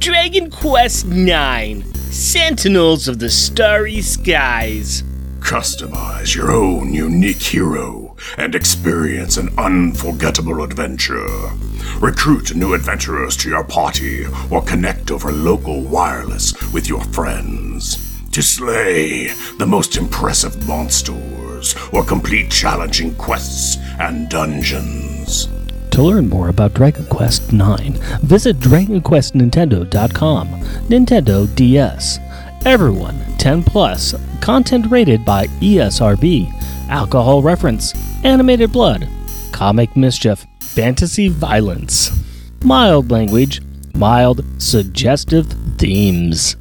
Dragon Quest IX Sentinels of the Starry Skies. Customize your own unique hero and experience an unforgettable adventure. Recruit new adventurers to your party or connect over local wireless with your friends. To slay the most impressive monsters or complete challenging quests and dungeons. To learn more about Dragon Quest IX, visit DragonQuestNintendo.com. Nintendo DS. Everyone 10 plus. Content rated by ESRB. Alcohol reference. Animated blood. Comic mischief. Fantasy violence. Mild language. Mild suggestive themes.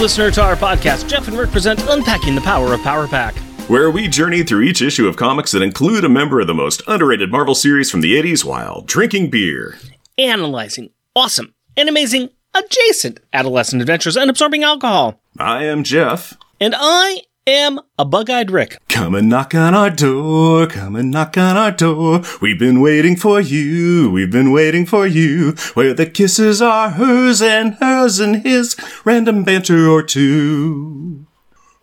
Listener, to our podcast. Jeff and Rick present Unpacking the Power of Power Pack. where we journey through each issue of comics that include a member of the most underrated Marvel series from the 80s while drinking beer. Analyzing awesome and amazing adjacent adolescent adventures and absorbing alcohol. I am Jeff. And I am a bug eyed Rick. Come and knock on our door, come and knock on our door. We've been waiting for you, we've been waiting for you. Where the kisses are hers and hers and his, random banter or two.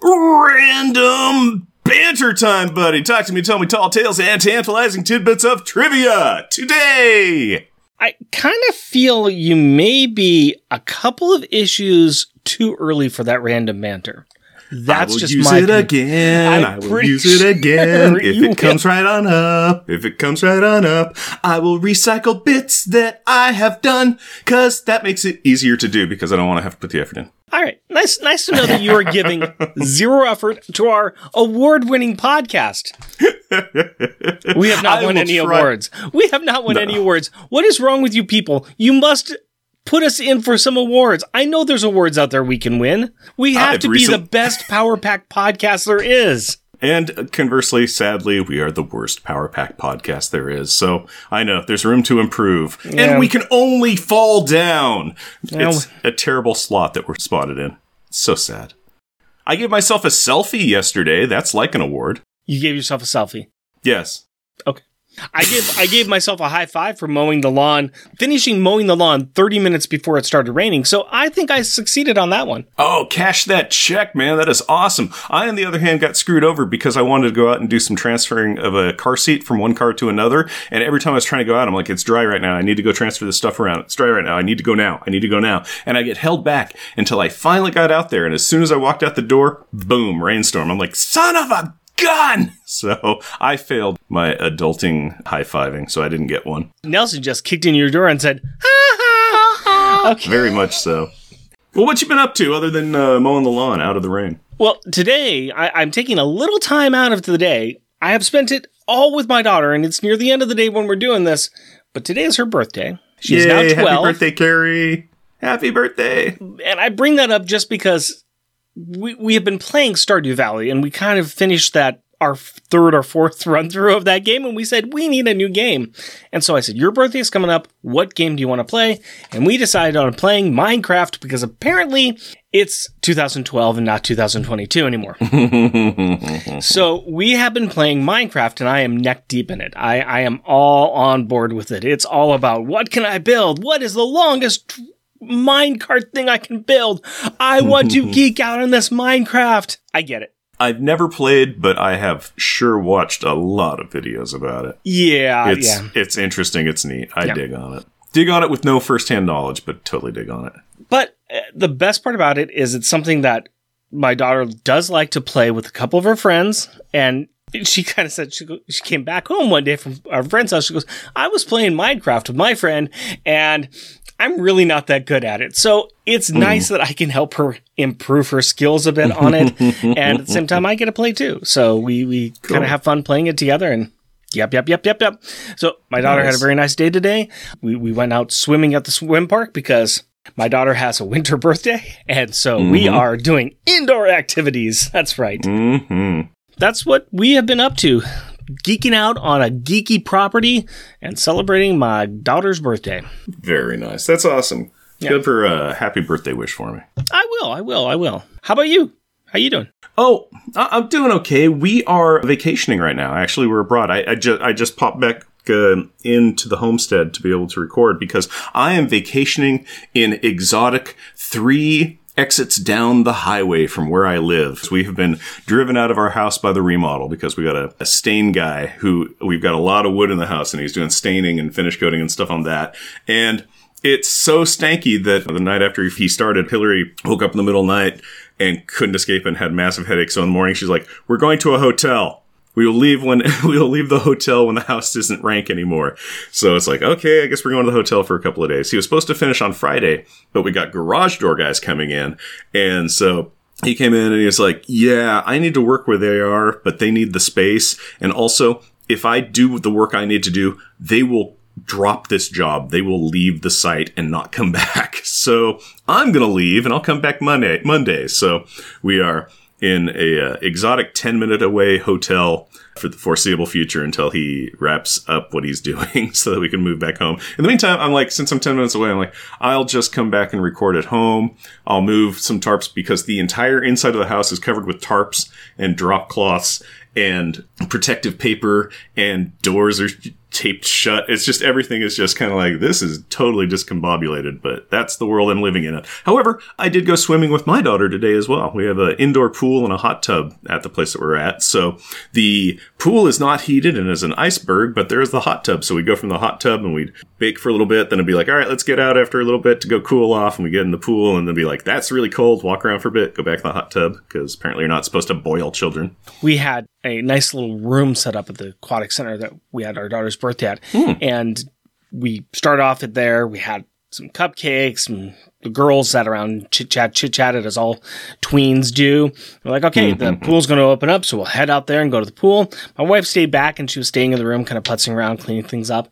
Random banter time, buddy. Talk to me, tell me tall tales and tantalizing tidbits of trivia today. I kind of feel you may be a couple of issues too early for that random banter. That's I will just use my it opinion. again. I'm I will use it again. if it comes right on up, if it comes right on up, I will recycle bits that I have done because that makes it easier to do because I don't want to have to put the effort in. All right, nice, nice to know that you are giving zero effort to our award-winning podcast. We have not I won any try- awards. We have not won any awards. What is wrong with you people? You must put us in for some awards. I know there's awards out there we can win. We uh, have I've to be the best Power Pack podcast there is. And conversely, sadly, we are the worst Power Pack podcast there is. So I know there's room to improve. Yeah. And we can only fall down. Yeah. It's a terrible slot that we're spotted in. It's so sad. I gave myself a selfie yesterday. That's like an award. You gave yourself a selfie. Yes. Okay. I gave I gave myself a high five for mowing the lawn, finishing mowing the lawn 30 minutes before it started raining. So I think I succeeded on that one. Oh, cash that check, man. That is awesome. I, on the other hand, got screwed over because I wanted to go out and do some transferring of a car seat from one car to another. And every time I was trying to go out, I'm like, it's dry right now. I need to go transfer this stuff around. It's dry right now. I need to go now. I need to go now. And I get held back until I finally got out there. And as soon as I walked out the door, boom, rainstorm. I'm like, son of a gun. So I failed my adulting high fiving. So I didn't get one. Nelson just kicked in your door and said, ha ha ha. Okay. Very much so. Well, what you been up to other than uh, mowing the lawn out of the rain? Well, today I, I'm taking a little time out of the day. I have spent it all with my daughter, and it's near the end of the day when we're doing this. But today is her birthday. She's now Yay, 12. Happy birthday, Carrie. Happy birthday. and I bring that up just because we we have been playing Stardew Valley, and we kind of finished that our third or fourth run through of that game, and we said we need a new game. And so I said, "Your birthday is coming up. What game do you want to play?" And we decided on playing Minecraft because apparently it's 2012 and not 2022 anymore. so we have been playing Minecraft, and I am neck deep in it. I I am all on board with it. It's all about what can I build? What is the longest minecart thing I can build. I want to geek out on this Minecraft. I get it. I've never played, but I have sure watched a lot of videos about it. Yeah, It's yeah. it's interesting. It's neat. I Yeah. dig on it. Dig on it with no firsthand knowledge, but totally dig on it. But uh, the best part about it is it's something that my daughter does like to play with a couple of her friends. And she kind of said she, go- she came back home one day from our friend's house. She goes, I was playing Minecraft with my friend and I'm really not that good at it. So it's nice that I can help her improve her skills a bit on it. and at the same time, I get to play too. So we, we kind of have fun playing it together and Yep, yep, yep, yep, yep. So my daughter had a very nice day today. We we went out swimming at the swim park because my daughter has a winter birthday, and so we are doing indoor activities. That's right. Mm-hmm. That's what we have been up to. Geeking out on a geeky property and celebrating my daughter's birthday. Very nice. That's awesome. Yeah. Good for a happy birthday wish for me. I will, I will, I will. How about you? How you doing? Oh, I- I'm doing okay. We are vacationing right now. Actually, we're abroad. I, I just I just popped back uh, into the homestead to be able to record because I am vacationing in exotic three exits down the highway from where I live. So we have been driven out of our house by the remodel because we got a, a stain guy who we've got a lot of wood in the house and he's doing staining and finish coating and stuff on that. And it's so stanky that the night after he started, Hillary woke up in the middle of the night and couldn't escape and had massive headaches. So in the morning, she's like, "We're going to a hotel. We will leave when we will leave the hotel when the house isn't rank anymore." So it's like, okay, I guess we're going to the hotel for a couple of days. He was supposed to finish on Friday, but we got garage door guys coming in, and so he came in and he was like, "Yeah, I need to work where they are, but they need the space, and also." If I do the work I need to do, they will drop this job. They will leave the site and not come back. So I'm going to leave and I'll come back Monday, Monday. So we are in a uh, exotic 10 minute away hotel for the foreseeable future until he wraps up what he's doing so that we can move back home. In the meantime, I'm like, since I'm 10 minutes away, I'm like, I'll just come back and record at home. I'll move some tarps because the entire inside of the house is covered with tarps and drop cloths and protective paper and doors are taped shut. It's just everything is just kind of like this is totally discombobulated, but that's the world I'm living in. However, I did go swimming with my daughter today as well. We have an indoor pool and a hot tub at the place that we're at. So the pool is not heated and is an iceberg, but there is the hot tub. So we go from the hot tub and we'd bake for a little bit, then it'd be like, all right, let's get out after a little bit to go cool off, and we get in the pool and then be like, that's really cold. Walk around for a bit, go back to the hot tub because apparently you're not supposed to boil children. we had a nice little room set up at the aquatic center that we had our daughter's birthday at, hmm. and we started off at there. We had some cupcakes, and the girls sat around chit chat, chit chatted as all tweens do. We're like, okay, the mm-hmm. pool's going to open up, so we'll head out there and go to the pool. My wife stayed back, and she was staying in the room, kind of putzing around, cleaning things up.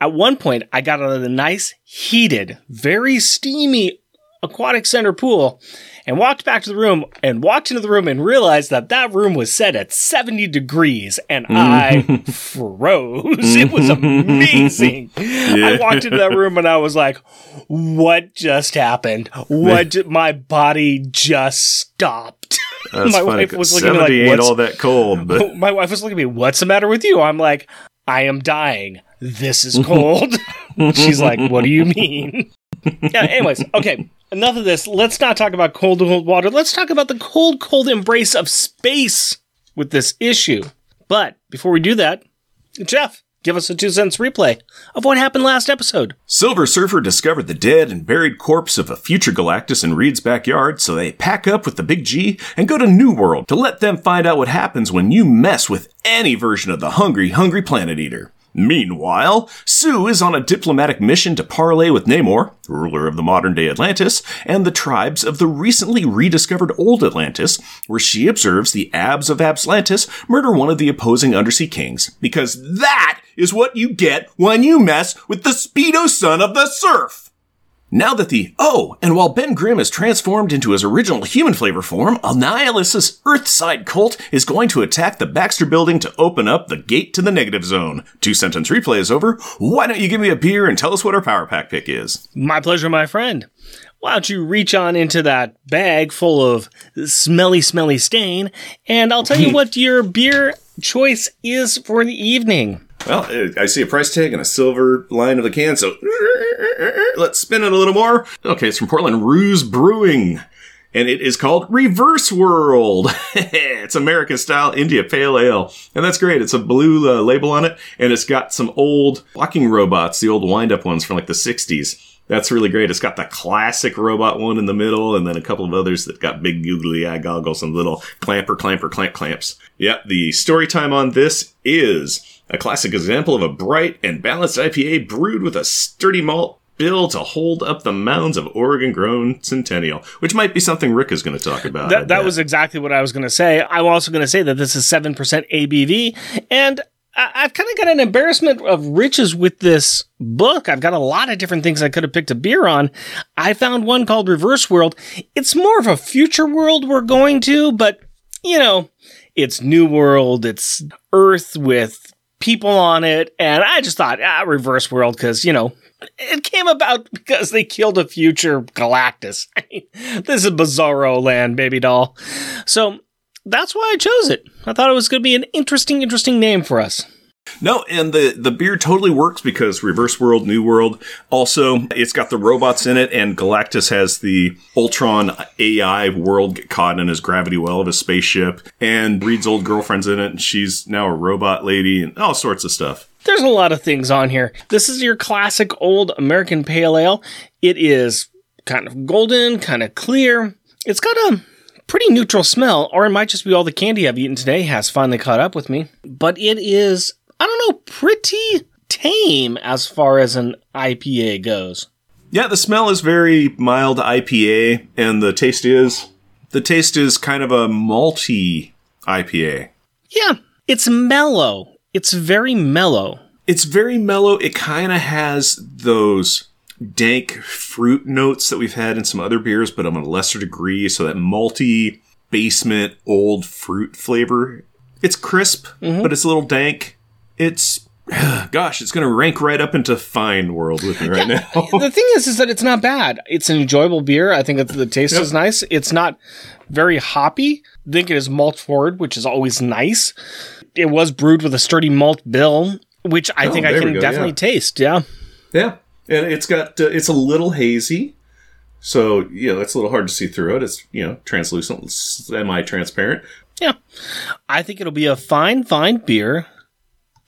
At one point, I got out of the nice, heated, very steamy aquatic center pool and walked back to the room and walked into the room and realized that that room was set at 70 degrees and mm. I froze. It was amazing. I walked into that room and I was like, what just happened? What ju- my body just stopped. That's my funny. wife was looking at me like, ain't all that cold, but my wife was looking at me, what's the matter with you? I'm like, I am dying. This is cold. She's like, what do you mean? Yeah, anyways, okay. Enough of this. Let's not talk about cold, cold water. Let's talk about the cold, cold embrace of space with this issue. But before we do that, Jeff, give us a two cents replay of what happened last episode. Silver Surfer discovered the dead and buried corpse of a future Galactus in Reed's backyard, so they pack up with the Big G and go to New World to let them find out what happens when you mess with any version of the hungry, hungry planet eater. Meanwhile, Sue is on a diplomatic mission to parley with Namor, ruler of the modern day Atlantis, and the tribes of the recently rediscovered Old Atlantis, where she observes the abs of Abslantis murder one of the opposing undersea kings, because that is what you get when you mess with the Speedo son of the surf! Now that the oh, and while Ben Grimm is transformed into his original human flavor form, Annihilus' Earthside cult is going to attack the Baxter building to open up the gate to the negative zone. Two sentence replay is over. Why don't you give me a beer and tell us what our power pack pick is? My pleasure, my friend. Why don't you reach on into that bag full of smelly, smelly stain, and I'll tell you what your beer choice is for the evening. Well, uh, I see a price tag and a silver line of the can, so let's spin it a little more. Okay, it's from Portland Ruse Brewing. And it is called Reverse World. it's American style India Pale Ale. And that's great. It's a blue uh, label on it. And it's got some old walking robots, the old wind up ones from like the 60s. That's really great. It's got the classic robot one in the middle, and then a couple of others that got big googly eye goggles and little clamper, clamper, clamp clamps. Yep, the story time on this is a classic example of a bright and balanced IPA brewed with a sturdy malt bill to hold up the mounds of Oregon grown Centennial, which might be something Rick is going to talk about. That, that was exactly what I was going to say. I'm also going to say that this is 7% ABV, and I've kind of got an embarrassment of riches with this book. I've got a lot of different things I could have picked a beer on. I found one called Reverse World. It's more of a future world we're going to, but, you know, It's New World, it's Earth with people on it, and I just thought, ah, Reverse World, because, you know, it came about because they killed a future Galactus. This is Bizarro land, baby doll. So that's why I chose it. I thought it was going to be an interesting, interesting name for us. No, and the the beer totally works because Reverse World, New World. Also, it's got the robots in it, and Galactus has the Ultron AI world get caught in his gravity well of his spaceship. And Reed's old girlfriend's in it, and she's now a robot lady, and all sorts of stuff. There's a lot of things on here. This is your classic old American pale ale. It is kind of golden, kind of clear. It's got a pretty neutral smell, or it might just be all the candy I've eaten today has finally caught up with me. But it is, I don't know, pretty tame as far as an IPA goes. Yeah, the smell is very mild IPA, and the taste is the taste is kind of a malty IPA. Yeah, it's mellow. It's very mellow. It's very mellow. It kind of has those dank fruit notes that we've had in some other beers, but on a lesser degree. So that malty basement old fruit flavor. It's crisp, mm-hmm. but it's a little dank. It's gosh, it's going to rank right up into fine world with me right now. the thing is, is that it's not bad. It's an enjoyable beer. I think that the taste is nice. It's not very hoppy. I think it is malt forward, which is always nice. It was brewed with a sturdy malt bill, which I think I can go, definitely yeah. taste. Yeah. Yeah, and it's got uh, it's a little hazy, so you know it's a little hard to see through it. It's you know translucent, semi-transparent. Yeah. I think it'll be a fine, fine beer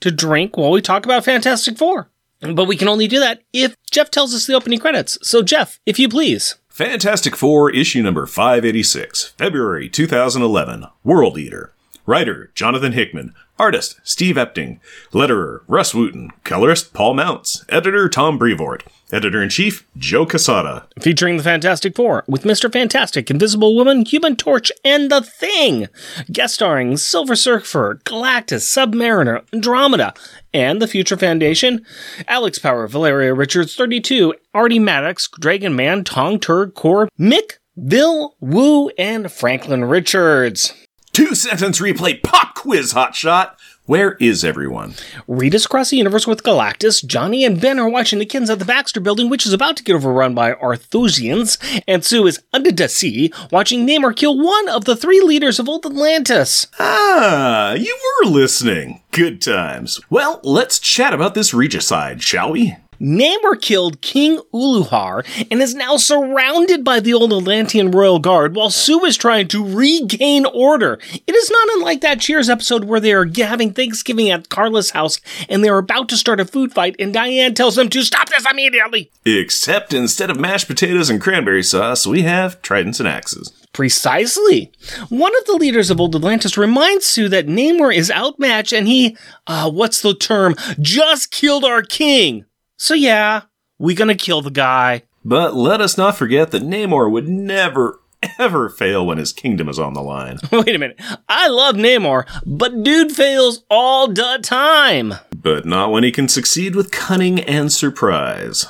to drink while we talk about Fantastic Four. But we can only do that if Jeff tells us the opening credits. So, Jeff, if you please. Fantastic Four issue number 586, February 2011. World Eater. Writer Jonathan Hickman. Artist Steve Epting. Letterer Rus Wooton. Colorist Paul Mounts. Editor Tom Brevoort. Editor in chief Joe Quesada. Featuring the Fantastic Four with Mr. Fantastic, Invisible Woman, Human Torch, and The Thing. Guest starring Silver Surfer, Galactus, Submariner, Andromeda, and the Future Foundation. Alex Power, Valeria Richards, 32, Artie Maddox, Dragon Man, Tong Turg, Korr, Mik, Bill, Wu, and Franklin Richards. Two sentence replay pop quiz hotshot. Where is everyone? Reed's across the universe with Galactus. Johnny and Ben are watching the kids at the Baxter building, which is about to get overrun by Arthrosians. And Sue is under the sea, watching Namor kill one of the three leaders of Old Atlantis. Ah, you were listening. Good times. Well, let's chat about this regicide, shall we? Namor killed King Uluhar and is now surrounded by the old Atlantean royal guard while Sue is trying to regain order. It is not unlike that Cheers episode where they are having Thanksgiving at Carla's house and they are about to start a food fight and Diane tells them to stop this immediately. Except instead of mashed potatoes and cranberry sauce, we have tridents and axes. Precisely. One of the leaders of Old Atlantis reminds Sue that Namor is outmatched and he, uh, what's the term, just killed our king. So yeah, we gonna kill the guy. But let us not forget that Namor would never, ever fail when his kingdom is on the line. Wait a minute. I love Namor, but dude fails all the time. But not when he can succeed with cunning and surprise.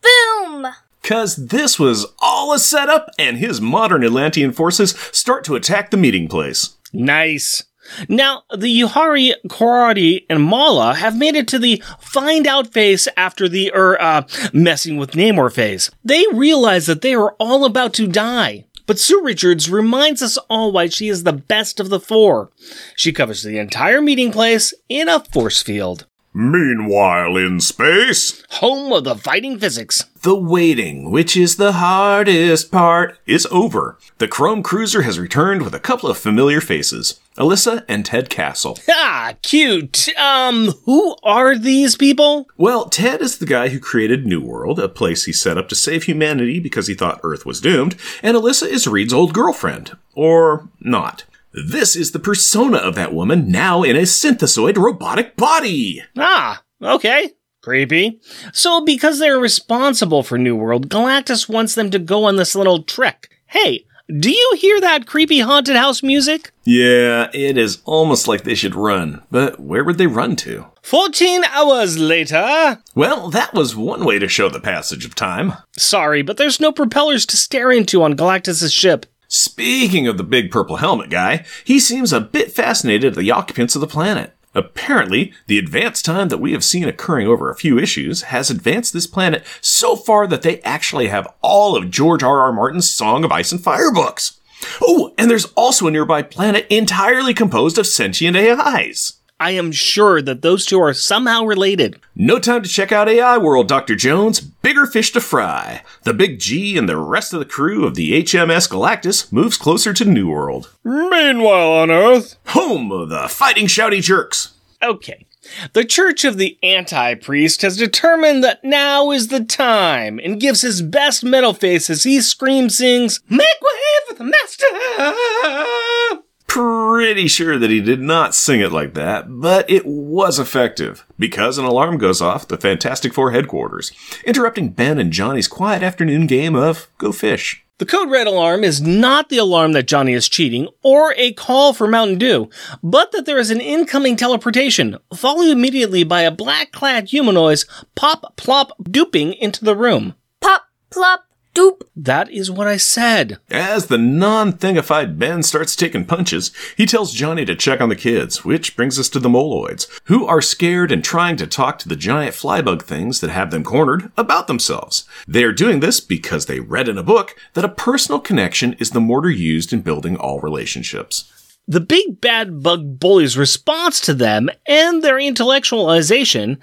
Boom! Cause this was all a setup, and his modern Atlantean forces start to attack the meeting place. Nice. Now, the Yuhari, Korati, and Mala have made it to the find out phase after the, er, uh, messing with Namor phase. They realize that they are all about to die. But Sue Richards reminds us all why she is the best of the four. She covers the entire meeting place in a force field. Meanwhile, in space, Home of the fighting physics. The waiting, which is the hardest part, is over. The Chrome Cruiser has returned with a couple of familiar faces Alyssa and Ted Castle. Ah, cute. Um, who are these people? Well, Ted is the guy who created New World, a place he set up to save humanity because he thought Earth was doomed, and Alyssa is Reed's old girlfriend. Or not. This is the persona of that woman now in a synthesoid robotic body. Ah, okay. Creepy. So, because they're responsible for New World, Galactus wants them to go on this little trek. Hey, do you hear that creepy haunted house music? Yeah, it is almost like they should run, but where would they run to? 14 hours later. Well, that was one way to show the passage of time. Sorry, but there's no propellers to stare into on Galactus' ship. Speaking of the big purple helmet guy, he seems a bit fascinated at the occupants of the planet. Apparently, the advanced time that we have seen occurring over a few issues has advanced this planet so far that they actually have all of George R. R. Martin's Song of Ice and Fire books. Oh, and there's also a nearby planet entirely composed of sentient AIs. I am sure that those two are somehow related. No time to check out AI World, Dr. Jones. Bigger fish to fry. The Big G and the rest of the crew of the HMS Galactus moves closer to New World. Meanwhile, on Earth. Home of the fighting shouty jerks. Okay. The Church of the Anti Priest has determined that now is the time and gives his best metal face as he scream sings, Make way for the Master! Pretty sure that he did not sing it like that, but it was effective because an alarm goes off at the Fantastic Four headquarters, interrupting Ben and Johnny's quiet afternoon game of Go Fish. The code red alarm is not the alarm that Johnny is cheating or a call for Mountain Dew, but that there is an incoming teleportation, followed immediately by a black clad humanoid pop plop duping into the room. Pop, plop, doop. That is what I said. As the non thingified Ben starts taking punches, he tells Johnny to check on the kids, which brings us to the Moloids, who are scared and trying to talk to the giant flybug things that have them cornered about themselves. They are doing this because they read in a book that a personal connection is the mortar used in building all relationships. The big bad bug bully's response to them and their intellectualization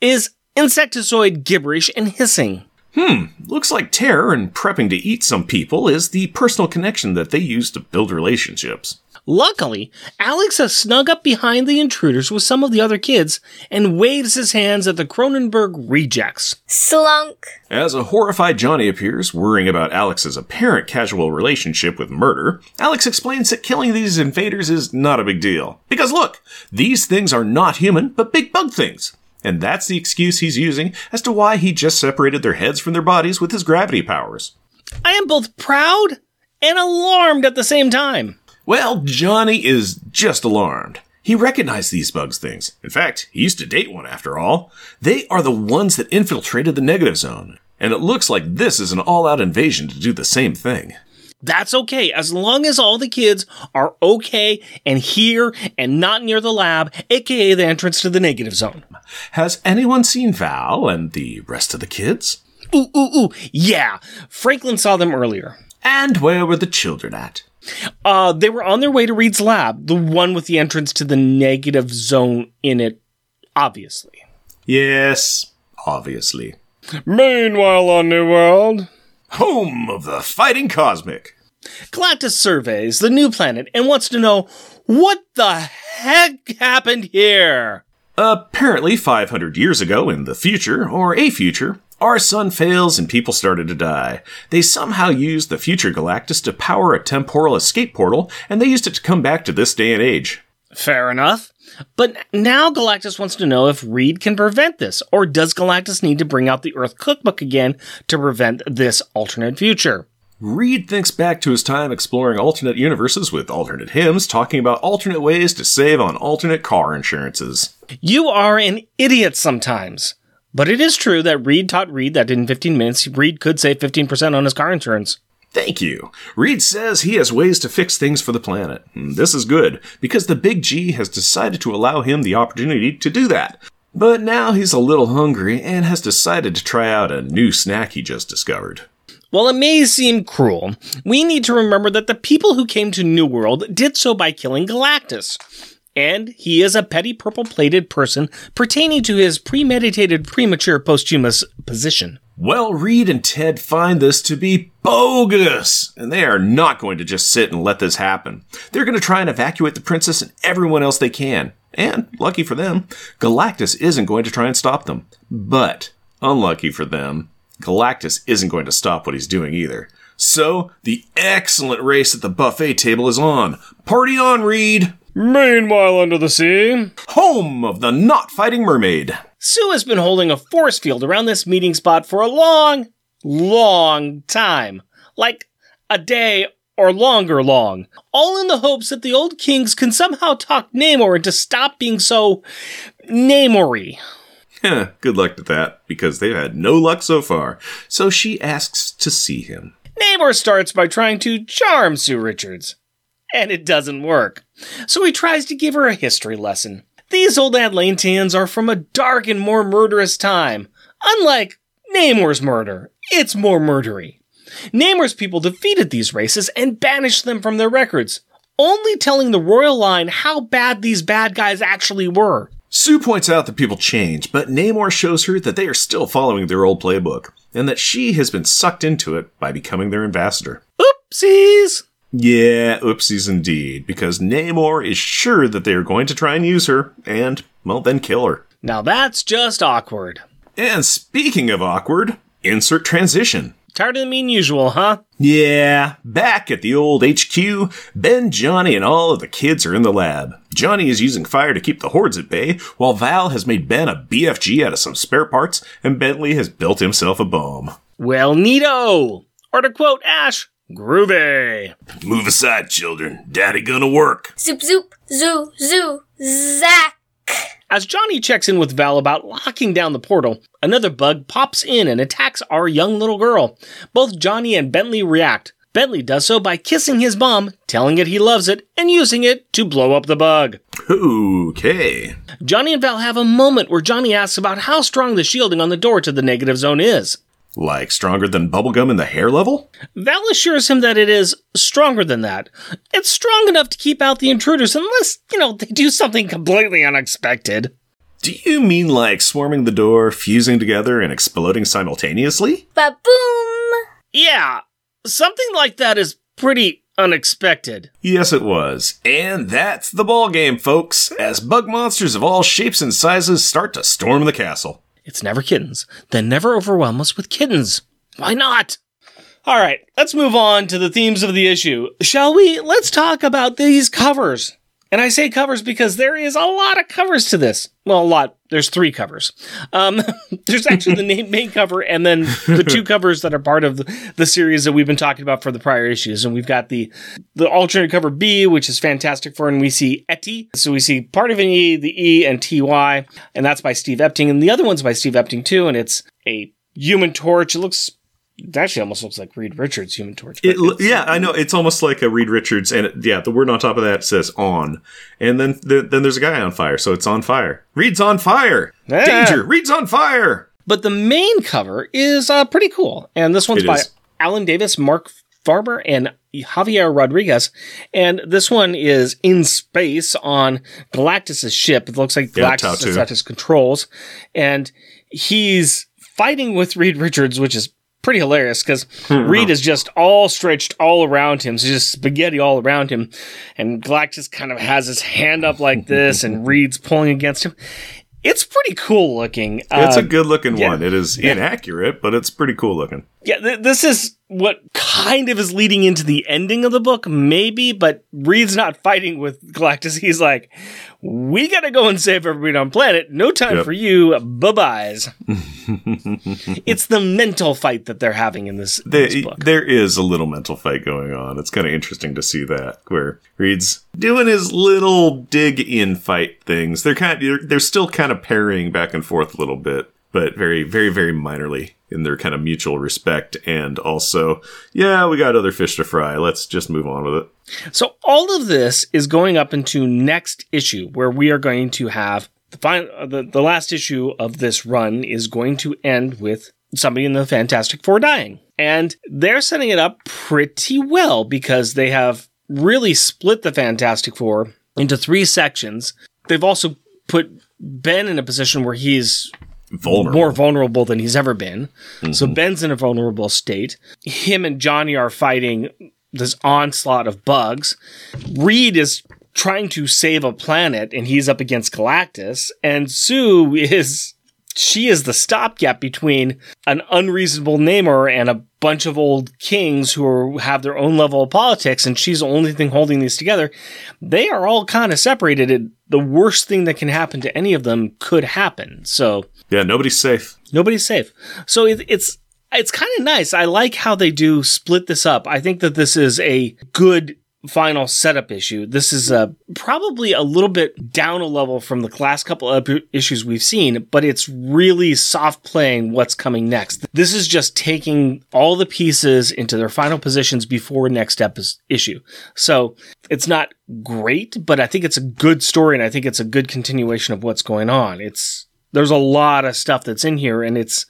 is insectoid gibberish and hissing. Hmm, looks like terror and prepping to eat some people is the personal connection that they use to build relationships. Luckily, Alex has snug up behind the intruders with some of the other kids and waves his hands at the Cronenberg rejects. Slunk. As a horrified Johnny appears, worrying about Alex's apparent casual relationship with murder, Alex explains that killing these invaders is not a big deal. Because look, these things are not human, but big bug things. And that's the excuse he's using as to why he just separated their heads from their bodies with his gravity powers. I am both proud and alarmed at the same time. Well, Johnny is just alarmed. He recognized these bugs things. In fact, he used to date one after all. They are the ones that infiltrated the negative zone. And it looks like this is an all out invasion to do the same thing. That's okay, as long as all the kids are okay and here and not near the lab, aka the entrance to the negative zone. Has anyone seen Val and the rest of the kids? Ooh, ooh, ooh, yeah. Franklin saw them earlier. And where were the children at? Uh, they were on their way to Reed's lab, the one with the entrance to the negative zone in it, obviously. Yes, obviously. Meanwhile, on New World, Home of the Fighting Cosmic. Galactus surveys the new planet and wants to know what the heck happened here. Apparently, 500 years ago in the future, or a future, our sun fails and people started to die. They somehow used the future Galactus to power a temporal escape portal, and they used it to come back to this day and age. Fair enough. But now Galactus wants to know if Reed can prevent this, or does Galactus need to bring out the Earth Cookbook again to prevent this alternate future? Reed thinks back to his time exploring alternate universes with alternate hymns, talking about alternate ways to save on alternate car insurances. You are an idiot sometimes. But it is true that Reed taught Reed that in 15 minutes, Reed could save 15% on his car insurance. Thank you. Reed says he has ways to fix things for the planet. Hmm, this is good, because the Big G has decided to allow him the opportunity to do that. But now he's a little hungry and has decided to try out a new snack he just discovered. While it may seem cruel, we need to remember that the people who came to New World did so by killing Galactus. And he is a petty purple plated person pertaining to his premeditated premature posthumous position. Well, Reed and Ted find this to be bogus, and they are not going to just sit and let this happen. They're going to try and evacuate the princess and everyone else they can. And, lucky for them, Galactus isn't going to try and stop them. But, unlucky for them, Galactus isn't going to stop what he's doing either. So, the excellent race at the buffet table is on. Party on, Reed! Meanwhile, under the sea, Home of the not fighting mermaid. Sue has been holding a force field around this meeting spot for a long, long time. Like a day or longer long. All in the hopes that the old kings can somehow talk Namor into stop being so Namory. Heh, good luck to that, because they've had no luck so far. So she asks to see him. Namor starts by trying to charm Sue Richards. And it doesn't work. So he tries to give her a history lesson. These old Atlanteans are from a dark and more murderous time. Unlike Namor's murder, it's more murdery. Namor's people defeated these races and banished them from their records, only telling the royal line how bad these bad guys actually were. Sue points out that people change, but Namor shows her that they are still following their old playbook, and that she has been sucked into it by becoming their ambassador. Oopsies! Yeah, oopsies indeed, because Namor is sure that they are going to try and use her, and, well, then kill her. Now that's just awkward. And speaking of awkward, insert transition. Tighter than mean usual, huh? Yeah, back at the old HQ, Ben, Johnny, and all of the kids are in the lab. Johnny is using fire to keep the hordes at bay, while Val has made Ben a BFG out of some spare parts, and Bentley has built himself a bomb. Well, neato! Or to quote Ash, groovy. Move aside, children. Daddy gonna work. Zoop zoop. Zoo zoo. Zack. As Johnny checks in with Val about locking down the portal, another bug pops in and attacks our young little girl. Both Johnny and Bentley react. Bentley does so by kissing his mom, telling it he loves it, and using it to blow up the bug. Okay. Johnny and Val have a moment where Johnny asks about how strong the shielding on the door to the negative zone is. Like stronger than bubblegum in the hair level? Val assures him that it is stronger than that. It's strong enough to keep out the intruders unless, you know, they do something completely unexpected. Do you mean like swarming the door, fusing together, and exploding simultaneously? Ba boom. Yeah, something like that is pretty unexpected. Yes, it was. And that's the ball game, folks, as bug monsters of all shapes and sizes start to storm the castle. It's never kittens. Then never overwhelm us with kittens. Why not? All right, let's move on to the themes of the issue. Shall we? Let's talk about these covers. And I say covers because there is a lot of covers to this. Well, a lot. There's three covers. Um, there's actually the main, main cover and then the two covers that are part of the, the series that we've been talking about for the prior issues. And we've got the the alternate cover B, which is Fantastic Four, and we see Etty. So we see part of an E, the E, and TY, and that's by Steve Epting. And the other one's by Steve Epting too, and it's a Human Torch. It looks it actually almost looks like Reed Richards' Human Torch. It, yeah, I know. It's almost like a Reed Richards, and it, yeah, the word on top of that says "on," and then the, then there's a guy on fire, so it's on fire. Reed's on fire. Yeah. Danger! Reed's on fire. But the main cover is uh, pretty cool. And this one's It by is. Alan Davis, Mark Farmer, and Javier Rodriguez. And this one is in space on Galactus' ship. It looks like Yeah, Galactus is at his controls. And he's fighting with Reed Richards, which is pretty hilarious because Hmm, Reed is just all stretched all around him. So just spaghetti all around him. And Galactus kind of has his hand up like this, and Reed's pulling against him. It's pretty cool looking. It's Uh, a good looking yeah. one. It is inaccurate, but it's pretty cool looking. Yeah, th- this is what kind of is leading into the ending of the book, maybe, but Reed's not fighting with Galactus. He's like, we gotta go and save everybody on planet. No time Yep. for you. Bye byes. it's the mental fight that they're having in this, in this book. there is a little mental fight going on. It's kind of interesting to see that where Reed's doing his little dig in fight things. They're kind of, they're, they're still kind of parrying back and forth a little bit, but very, very, very minorly in their kind of mutual respect. And also, yeah, we got other fish to fry. Let's just move on with it. So all of this is going up into next issue, where we are going to have the final, uh, the, the last issue of this run is going to end with somebody in the Fantastic Four dying, and they're setting it up pretty well because they have really split the Fantastic Four into three sections. They've also put Ben in a position where he's Vulnerable. more vulnerable than he's ever been. So mm-hmm. Ben's in a vulnerable state. Him and Johnny are fighting this onslaught of bugs. Reed is trying to save a planet and he's up against Galactus. And Sue is she is the stopgap between an unreasonable Namor and a bunch of old kings who are, have their own level of politics, and she's the only thing holding these together. They are all kind of separated. and The worst thing that can happen to any of them could happen. So yeah, nobody's safe. nobody's safe. So it, it's it's kind of nice. I like how they do split this up. I think that this is a good final setup issue. This is uh, probably a little bit down a level from the last couple of issues we've seen, but it's really soft playing what's coming next. This is just taking all the pieces into their final positions before next epi- issue. So it's not great, but I think it's a good story and I think it's a good continuation of what's going on. It's, there's a lot of stuff that's in here and it's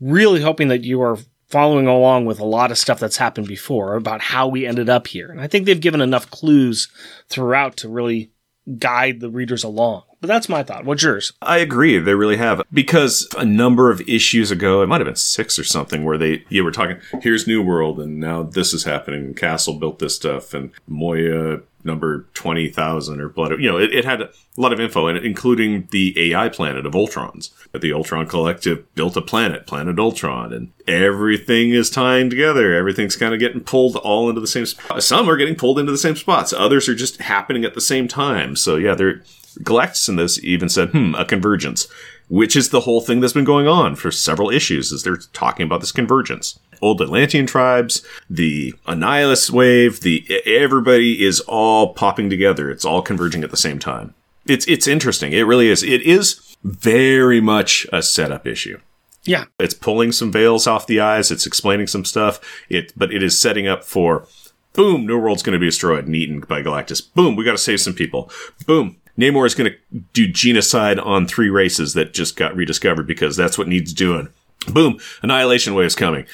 really hoping that you are following along with a lot of stuff that's happened before about how we ended up here. And I think they've given enough clues throughout to really guide the readers along. But that's my thought. What's yours? I agree. They really have. Because a number of issues ago, it might have been six or something, where they, you were talking, here's New World, and now this is happening. Castle built this stuff, and Moya number 20,000 or blood. You know, it, it, had a lot of info in it, including the AI planet of Ultrons. The Ultron Collective built a planet, Planet Ultron, and everything is tying together. Everything's kind of getting pulled all into the same spot. Some are getting pulled into the same spots. Others are just happening at the same time. So yeah, they're, Galactus in this even said, hmm, a convergence, which is the whole thing that's been going on for several issues, is they're talking about this convergence. Old Atlantean tribes, the Annihilus wave, the everybody is all popping together. It's all converging at the same time. It's it's interesting. It really is. It is very much a setup issue. Yeah. It's pulling some veils off the eyes. It's explaining some stuff. It, but it is setting up for, boom, New World's going to be destroyed and eaten by Galactus. Boom, we got to save some people. Boom, Namor is going to do genocide on three races that just got rediscovered because that's what needs doing. Boom, Annihilation Wave is coming.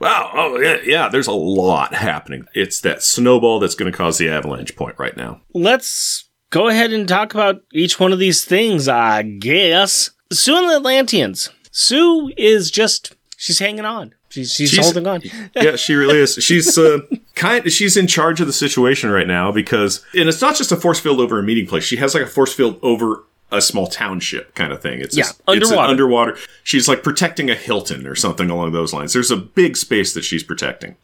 Wow, oh yeah, yeah, there's a lot happening. It's that snowball that's going to cause the avalanche point right now. Let's go ahead and talk about each one of these things, I guess. Sue and the Atlanteans. Sue is just, she's hanging on. She's, she's, She's- holding on. yeah, she really is. She's uh, kind. She's in charge of the situation right now because, and it's not just a force field over a meeting place. She has like a force field over a small township kind of thing. It's Yeah, just, it's underwater. underwater. She's like protecting a Hilton or something along those lines. There's a big space that she's protecting,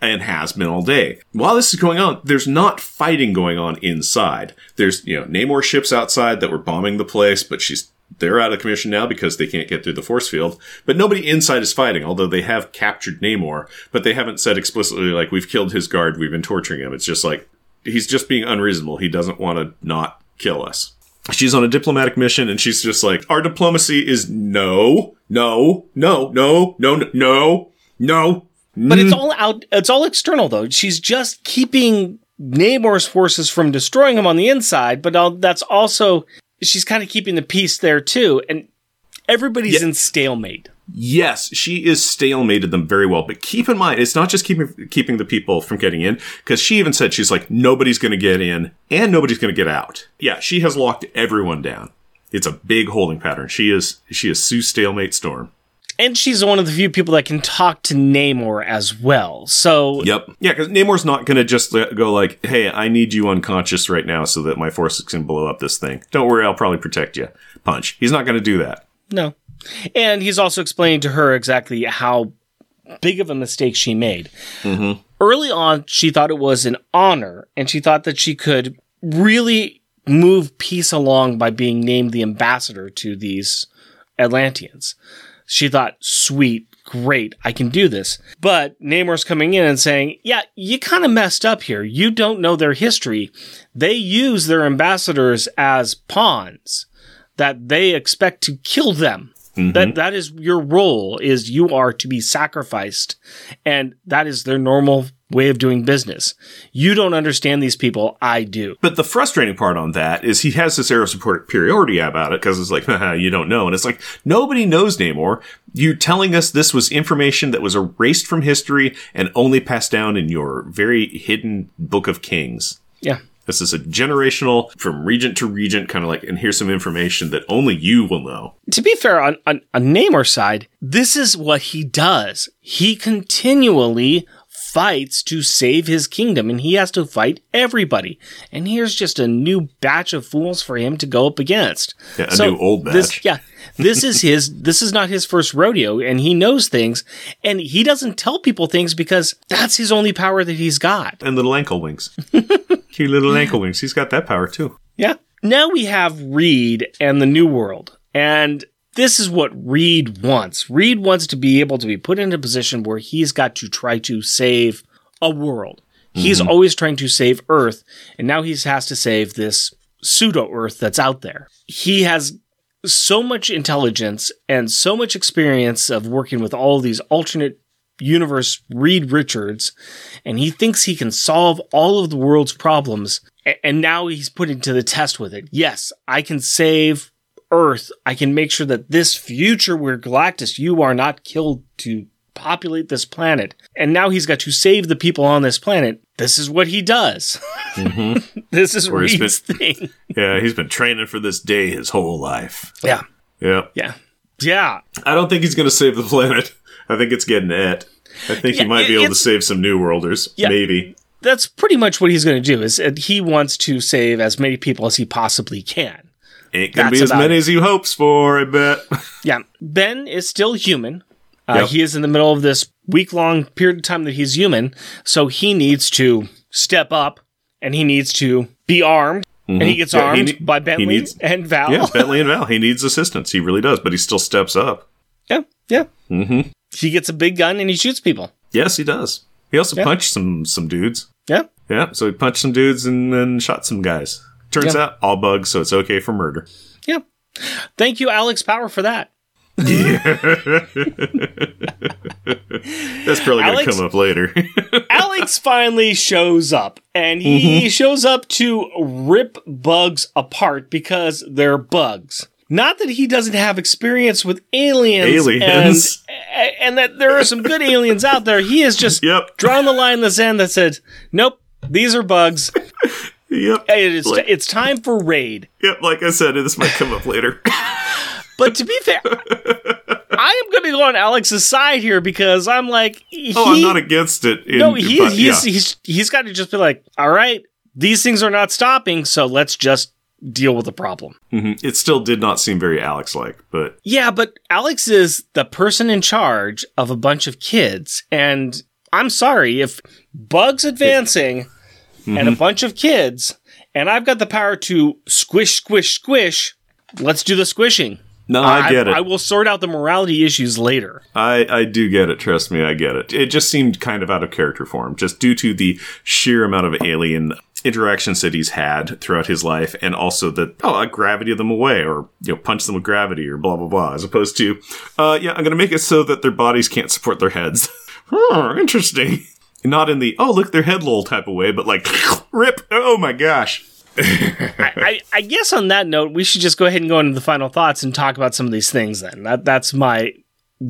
and has been all day. While this is going on, there's not fighting going on inside. There's you know Namor ships outside that were bombing the place, but she's they're out of commission now because they can't get through the force field. But nobody inside is fighting, although they have captured Namor, but they haven't said explicitly, like, we've killed his guard, we've been torturing him. It's just like, he's just being unreasonable. He doesn't want to not kill us. She's on a diplomatic mission and she's just like, our diplomacy is no, no, no, no, no, no, no, no. But it's all out, it's all external though. She's just keeping Namor's forces from destroying him on the inside, but that's also, she's kind of keeping the peace there too. And everybody's Yeah. in stalemate. Yes, she is stalemated them very well, but keep in mind, it's not just keeping keeping the people from getting in, because she even said she's like nobody's going to get in and nobody's going to get out. Yeah, she has locked everyone down. It's a big holding pattern. She is she is Sue Stalemate Storm. And she's one of the few people that can talk to Namor as well. So Yep. Yeah, because Namor's not going to just let- go like, "Hey, I need you unconscious right now so that my forces can blow up this thing." Don't worry, I'll probably protect you. Punch. He's not going to do that. No. And he's also explaining to her exactly how big of a mistake she made. Mm-hmm. Early on, she thought it was an honor, and she thought that she could really move peace along by being named the ambassador to these Atlanteans. She thought, sweet, great, I can do this. But Namor's coming in and saying, yeah, you kind of messed up here. You don't know their history. They use their ambassadors as pawns that they expect to kill them. Mm-hmm. That that is your role is you are to be sacrificed and that is their normal way of doing business. You don't understand these people, I do. But the frustrating part on that is he has this air of superiority about it because it's like, you don't know. And it's like, nobody knows Namor. You telling us this was information that was erased from history and only passed down in your very hidden book of kings. Yeah. This is a generational from regent to regent kind of like, and here's some information that only you will know. To be fair, on, on, on Namor's side, this is what he does. He continually fights to save his kingdom and he has to fight everybody. And here's just a new batch of fools for him to go up against. Yeah, a new old This, batch. yeah. This is his, this is not his first rodeo and he knows things and he doesn't tell people things because that's his only power that he's got. And little ankle wings. Cute little ankle wings. He's got that power too. Yeah. Now we have Reed and the New World. And this is what Reed wants. Reed wants to be able to be put in a position where he's got to try to save a world. He's mm-hmm. always trying to save Earth, and now he has to save this pseudo Earth that's out there. He has so much intelligence and so much experience of working with all these alternate universe Reed Richards, and he thinks he can solve all of the world's problems. And now he's putting to the test with it. Yes, I can save Earth. I can make sure that this future where Galactus, you are not killed to populate this planet. And now he's got to save the people on this planet. This is what he does. Mm-hmm. this is Where he's Reed's thing. Yeah, he's been training for this day his whole life. Yeah. Yeah. Yeah. Yeah. I don't think he's going to save the planet. I think it's getting it. I think Yeah, he might be able to save some New Worlders. Yeah. Maybe. That's pretty much what he's going to do is he wants to save as many people as he possibly can. Ain't to That's be as many it. as he hopes for, I bet. Yeah. Ben is still human. Uh, Yep. He is in the middle of this week long period of time that he's human. So he needs to step up and he needs to be armed. And he gets Mm-hmm. Yeah, he armed ne- by he Bentley needs- and Val. yeah, Bentley and Val. He needs assistance. He really does, but he still steps up. yeah. Yeah. Mm-hmm. He gets a big gun and he shoots people. Yes, he does. He also Yeah. punched some some dudes. Yeah. Yeah, so he punched some dudes and then shot some guys. Turns Yeah. out all bugs, so it's okay for murder. Yeah. Thank you, Alex Power, for that. That's probably going to come up later. Alex finally shows up and he Mm-hmm. shows up to rip bugs apart because they're bugs. Not that he doesn't have experience with aliens, Aliens. And, and that there are some good aliens out there. He has just Yep. drawn the line in the sand that said, "Nope, these are bugs. Yep. It is, Like- it's time for raid." Yep, like I said, this might come up later. But to be fair, I am going to go on Alex's side here because I'm like, he, oh, I'm not against it. In, No, he, but, he's, yeah. he's he's got to just be like, all right, these things are not stopping, so let's just deal with the problem. Mhm. It still did not seem very Alex-like, but Yeah, but Alex is the person in charge of a bunch of kids, and I'm sorry if bugs advancing and Mm-hmm. a bunch of kids, and I've got the power to squish, squish, squish. Let's do the squishing. no, I get it. I will sort out the morality issues later. I, I do get it. Trust me, I get it. It just seemed kind of out of character for him, just due to the sheer amount of alien interactions that he's had throughout his life, and also that oh, I gravity them away, or you know, punch them with gravity, or blah blah blah, as opposed to, uh, yeah, I'm gonna make it so that their bodies can't support their heads. Hmm, interesting. Not in the oh look their head lol type of way, but like rip. Oh my gosh. I, I guess on that note, we should just go ahead and go into the final thoughts and talk about some of these things. Then that that's my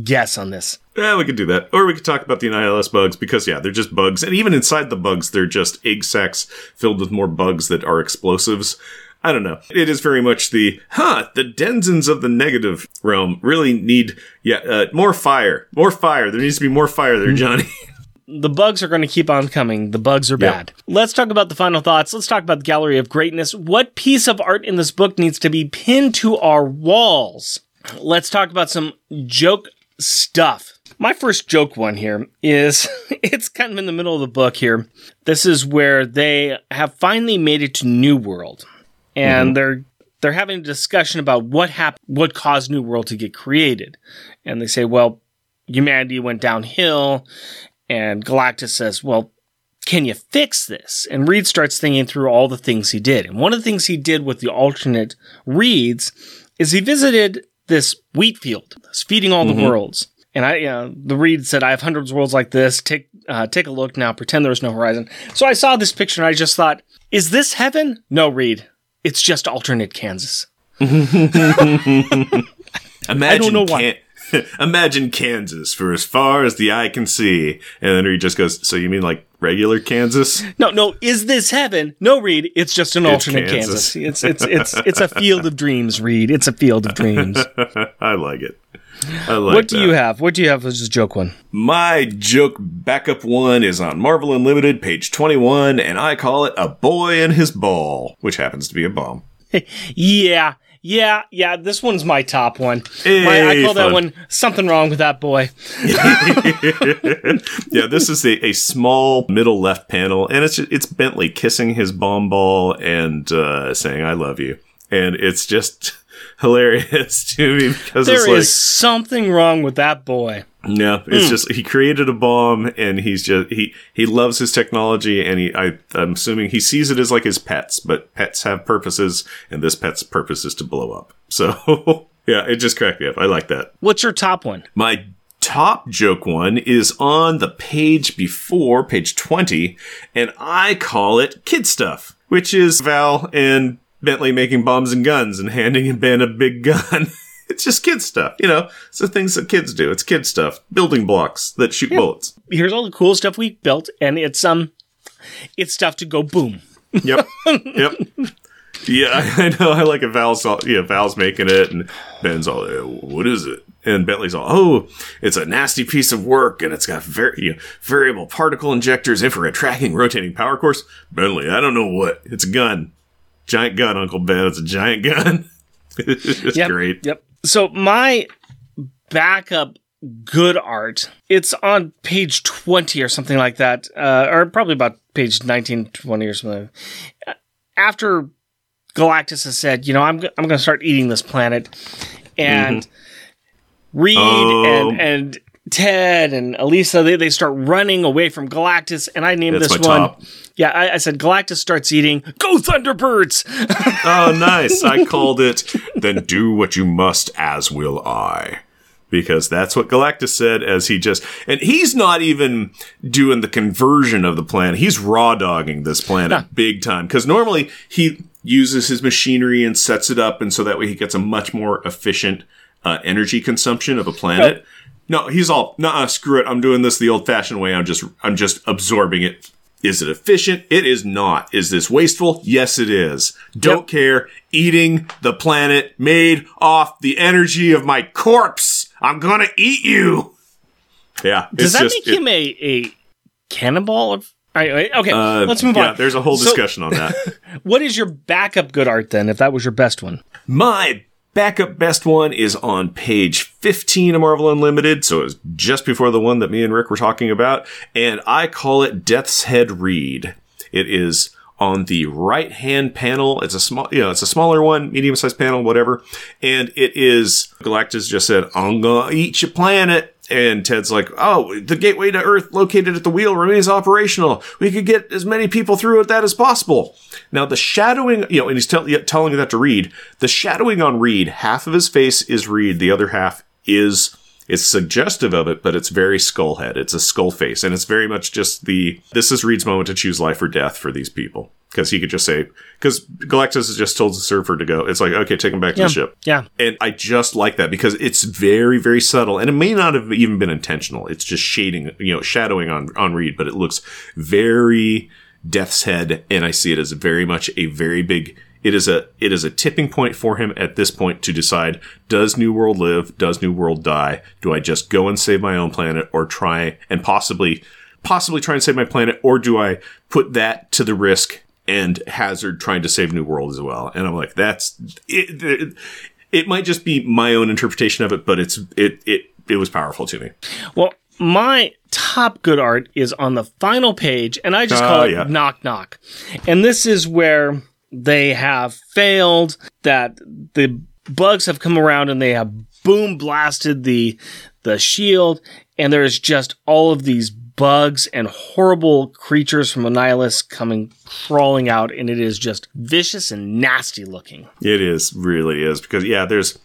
guess on this. Yeah, we could do that. Or we could talk about the NILS bugs because, yeah, they're just bugs. And even inside the bugs, they're just egg sacs filled with more bugs that are explosives. I don't know. It is very much the, huh, the denizens of the negative realm really need, yeah, uh, more fire. More fire. There needs to be more fire there, Johnny. The bugs are going to keep on coming. The bugs are Yep. bad. Let's talk about the final thoughts. Let's talk about the gallery of greatness. What piece of art in this book needs to be pinned to our walls? Let's talk about some joke stuff. My first joke one here is it's kind of in the middle of the book here. This is where they have finally made it to New World. And mm-hmm. they're they're having a discussion about what happened what caused New World to get created. And they say, well, humanity went downhill and Galactus says, Well, can you fix this? And Reed starts thinking through all the things he did. And one of the things he did with the alternate Reeds is he visited this wheat field, that's feeding all the worlds. And I, uh, the Reed said, I have hundreds of worlds like this. Take, uh, take a look now. Pretend there's no horizon. So I saw this picture and I just thought, is this heaven? No, Reed. It's just alternate Kansas. Imagine I don't know why. Imagine Kansas for as far as the eye can see. And then he just goes, so you mean like regular Kansas? No, no, is this heaven? No, Reed. It's just an It's alternate Kansas. Kansas. It's it's it's it's a field of dreams, Reed. It's a field of dreams. I like it. I like it. what do that. you have? What do you have as a joke one? My joke backup one is on Marvel Unlimited, page 21, and I call it A Boy and His Ball, which happens to be a bomb. Yeah, yeah, yeah. This one's my top one. Hey, my, I call that one something wrong with that boy. Yeah, this is a, a small middle left panel, and it's it's Bentley kissing his bomb ball and uh, saying "I love you," and it's just hilarious to me because There it's is something wrong with that boy. No, it's hmm. just he created a bomb, and he's just he he loves his technology, and he I I'm assuming he sees it as like his pets, but pets have purposes, and this pet's purpose is to blow up. So yeah, it just cracked me up. I like that. What's your top one? My top joke one is on the page before, page 20, and I call it kid stuff, which is Val and Bentley making bombs and guns and handing Ben a big gun. It's just kid stuff, you know, it's the things that kids do. It's kid stuff, building blocks that shoot bullets. Here's all the cool stuff we built, and it's um, it's stuff to go boom. Yep. yep. Yeah, I know. I like it. Val's all, yeah, Val's making it, and Ben's all, "Uh, what is it? And Bentley's all, oh, it's a nasty piece of work, and it's got very you know, variable particle injectors, infrared tracking, rotating power course. Bentley, I don't know what. It's a gun, giant gun, Uncle Ben. It's a giant gun. it's Yep, great. Yep. So my backup good art, it's on page 20 or something like that, uh, or probably about page 19, 20 or something. After Galactus has said, you know, I'm, I'm going to start eating this planet, and Reed Oh. and, and Ted and Alyssa, they, they start running away from Galactus, and I named That's this one. top. Yeah, I, I said Galactus starts eating. Go Thunderbirds! Oh, nice. I called it, then do what you must, as will I. Because that's what Galactus said as he just, and he's not even doing the conversion of the planet. He's raw dogging this planet big time. Cause normally he uses his machinery and sets it up. And so that way he gets a much more efficient uh, energy consumption of a planet. No, he's all, nah, screw it. I'm doing this the old fashioned way. I'm just, I'm just absorbing it. Is it efficient? It is not. Is this wasteful? Yes, it is. Don't Yep. care. Eating the planet made off the energy of my corpse. I'm gonna eat you. Yeah. Does that just- make him a, a cannonball? Of, okay, uh, let's move yeah, on. there's a whole So- discussion on that. What is your backup good art then? If that was your best one, My backup best one is on page 15 of Marvel Unlimited, so it's just before the one that me and Rick were talking about, and I call it Death's Head Reed. It is on the right hand panel. It's a small, you know, it's a smaller one, medium sized panel, whatever. And it is Galactus just said, I'm gonna eat your planet. And Ted's like, oh, the gateway to Earth located at the wheel remains operational. We could get as many people through it that as possible. Now, the shadowing, you know, and he's tell, telling that to Reed. The shadowing on Reed, half of his face is Reed, the other half is it's suggestive of it, but it's very skullhead. It's a skull face, and it's very much just the this is Reed's moment to choose life or death for these people because he could just say because Galactus has just told the surfer to go. It's like okay, take him back to the ship. yeah, And I just like that because it's very, very subtle, and it may not have even been intentional. It's just shading, you know, shadowing on on Reed, but it looks very Death's Head, and I see it as very much a very big. It is a it is a tipping point for him at this point to decide: Does New World live? Does New World die? Do I just go and save my own planet, or try and possibly possibly try and save my planet, or do I put that to the risk and hazard trying to save New World as well? And I'm like, that's it, it, it might just be my own interpretation of it, but it's it it it was powerful to me. Well, my top good art is on the final page, and I just call ah, it yeah. knock knock. And this is where they have failed, that the bugs have come around and they have boom blasted the the shield, and there's just all of these bugs and horrible creatures from Annihilus coming crawling out, and it is just vicious and nasty looking. It is really is because yeah, there's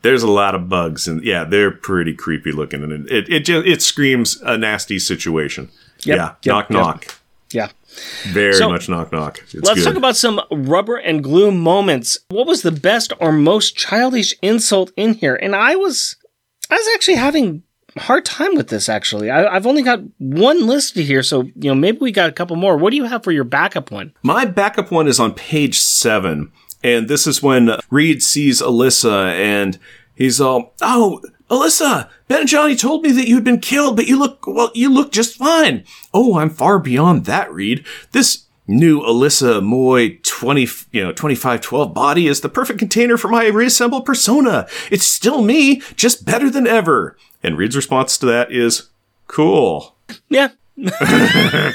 there's a lot of bugs and yeah, they're pretty creepy looking and it it just it screams a nasty situation. Yep, yeah, yep, knock yep. knock, Yeah. very So, much knock knock. It's Let's good. talk about some rubber and glue moments. What was the best or most childish insult in here? And I was, I was actually having hard time with this. Actually, I, I've only got one listed here, so you know maybe we got a couple more. What do you have for your backup one? My backup one is on page seven, and this is when Reed sees Alyssa, and he's all, "Oh, Alyssa, Ben and Johnny told me that you had been killed, but you look well. You look just fine. Oh, I'm far beyond that, Reed. This." New Alyssa Moy 20, you know, 2512 body is the perfect container for my reassembled persona. It's still me, just better than ever. And Reed's response to that is, cool. Yeah,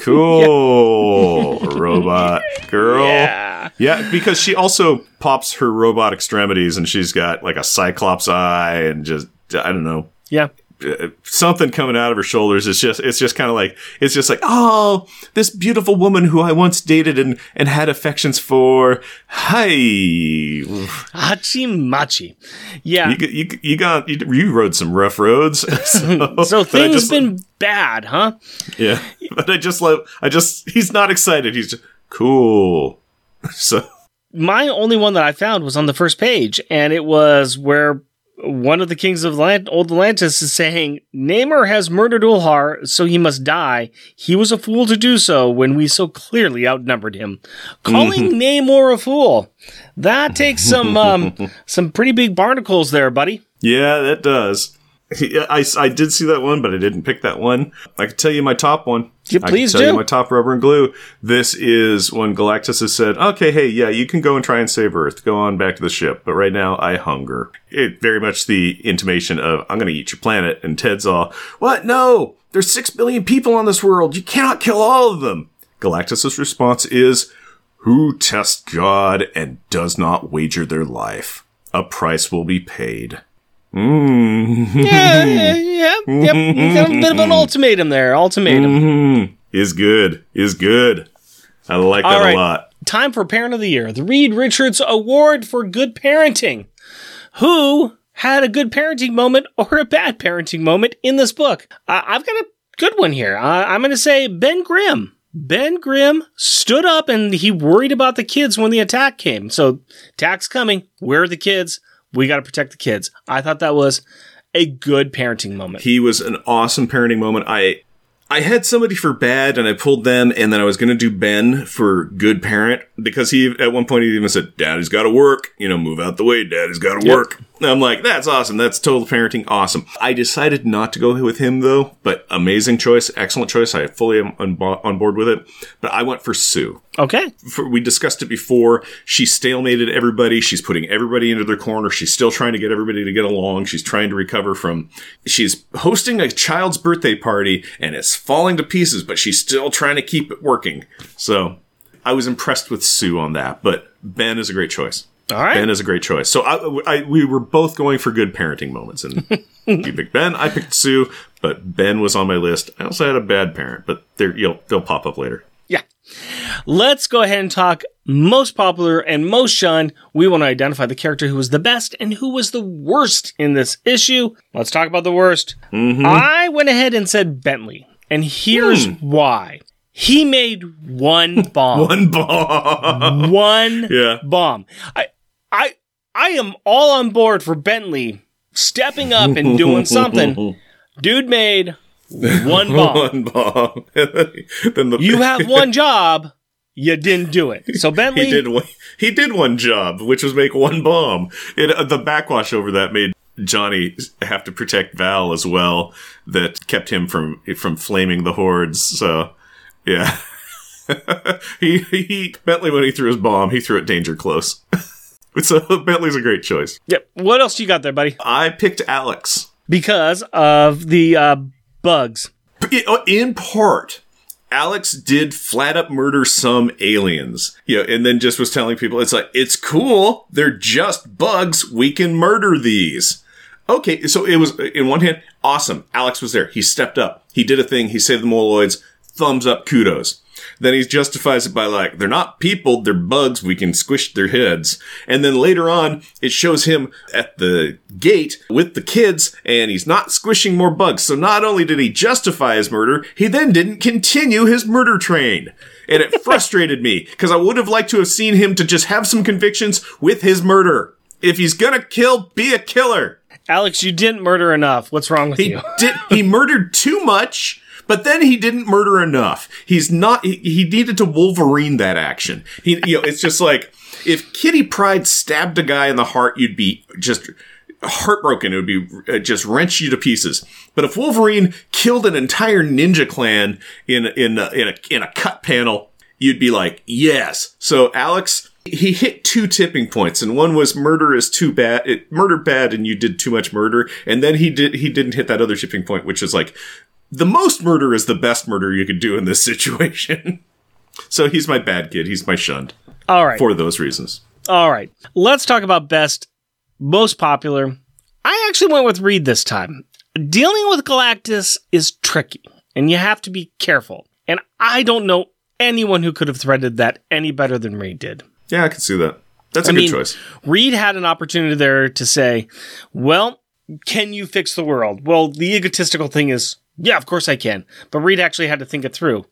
Cool, robot girl. yeah, Yeah, because she also pops her robot extremities and she's got like a cyclops eye and just, I don't know. yeah. Uh, something coming out of her shoulders. It's just, it's just kind of like, it's just like, oh, this beautiful woman who I once dated and, and had affections for. Hi. You, Hachi Machi. Yeah. you, you got, you, you rode some rough roads. so so things just- been bad, huh? yeah. But I just love, I just, he's not excited. He's just, cool. So, my only one that I found was on the first page, and it was where one of the kings of Atlant- Old Atlantis is saying, Namor has murdered Ulhar, so he must die. He was a fool to do so when we so clearly outnumbered him. Calling Namor a fool. That takes some um, some pretty big barnacles there, buddy. Yeah, that does. I, I did see that one, but I didn't pick that one. I can tell you my top one. Yeah, I please can tell do. you my top rubber and glue. This is when Galactus has said, "Okay, hey, yeah, you can go and try and save Earth. Go on back to the ship, but right now I hunger." It very much the intimation of "I'm going to eat your planet," and Ted's all, "What? No, there's six billion people on this world. You cannot kill all of them." Galactus's response is, "Who tests God and does not wager their life? A price will be paid." Yeah, yeah, yeah. Yep. You got a bit of an ultimatum there. Ultimatum. is good. Is good. I like that All right. a lot. Time for Parent of the Year, the Reed Richards Award for Good Parenting. Who had a good parenting moment or a bad parenting moment in this book? Uh, I've got a good one here. Uh, I'm going to say Ben Grimm. Ben Grimm stood up and he worried about the kids when the attack came. So, attack's coming. Where are the kids? We got to protect the kids. I thought that was a good parenting moment. He was an awesome parenting moment. I I had somebody for bad and I pulled them and then I was going to do Ben for good parent because he at one point he even said daddy's got to work, you know, move out the way, daddy's got to Yep. work. And I'm like, that's awesome. That's total parenting awesome. I decided not to go with him though, but amazing choice, excellent choice. I fully am on, bo- on board with it. But I went for Sue. Okay. for, we discussed it before. She stalemated everybody. She's putting everybody into their corner. She's still trying to get everybody to get along. She's trying to recover from. She's hosting a child's birthday party and it's falling to pieces, but she's still trying to keep it working. So I was impressed with Sue on that, but Ben is a great choice. All right. Ben is a great choice. So I, I, we were both going for good parenting moments, and you picked Ben, I picked Sue, but Ben was on my list. I also had a bad parent, but they're, you'll, they'll pop up later. Yeah. Let's go ahead and talk most popular and most shunned. We want to identify the character who was the best and who was the worst in this issue. Let's talk about the worst. Mm-hmm. I went ahead and said Bentley, and here's hmm. why. He made one bomb. One bomb. one Yeah. bomb. I I I am all on board for Bentley stepping up and doing something. Dude made one bomb. one bomb. then the, You have one job, you didn't do it. So Bentley he did one. He did one job, which was make one bomb. It, uh, the backwash over that made Johnny have to protect Val as well. That kept him from from flaming the hordes. So yeah, he he Bentley when he threw his bomb, he threw it danger close. so Bentley's a great choice. Yep. What else you got there, buddy? I picked Alex. Because of the uh, bugs. Uh, in part alex did flat up murder some aliens you know and then just was telling people it's like it's cool. They're just bugs. We can murder these. Okay. So it was in one hand awesome. Alex was there. He stepped up. He did a thing. He saved the moloids. Thumbs up. Kudos then he justifies it by like they're not people they're bugs we can squish their heads. And then later on it shows him at the gate with the kids and he's not squishing more bugs. So not only did he justify his murder he then didn't continue his murder train. And it frustrated me because i would have liked to have seen him to just have some convictions with his murder. If he's gonna kill be a killer. Alex, you didn't murder enough. What's wrong with he you? did he murdered too much but then he didn't murder enough. He's not he, he needed to wolverine that action. He you know it's just like if Kitty Pryde stabbed a guy in the heart you'd be just heartbroken. It would be uh, just wrench you to pieces. But if wolverine killed an entire ninja clan in in a, in a in a cut panel you'd be like yes. So alex he hit two tipping points and one was murder is too bad it murder bad and you did too much murder. And then he did he didn't hit that other tipping point which is like the most murder is the best murder you could do in this situation so he's my bad kid he's my shunned All right. for those reasons All right. Let's talk about best, most popular. I actually went with Reed this time. dealing with Galactus is tricky, and you have to be careful. And I don't know anyone who could have threaded that any better than Reed did. Yeah, I can see that. That's a I good mean, choice. Reed had an opportunity there to say, well, can you fix the world? Well, the egotistical thing is, yeah, of course I can. But Reed actually had to think it through.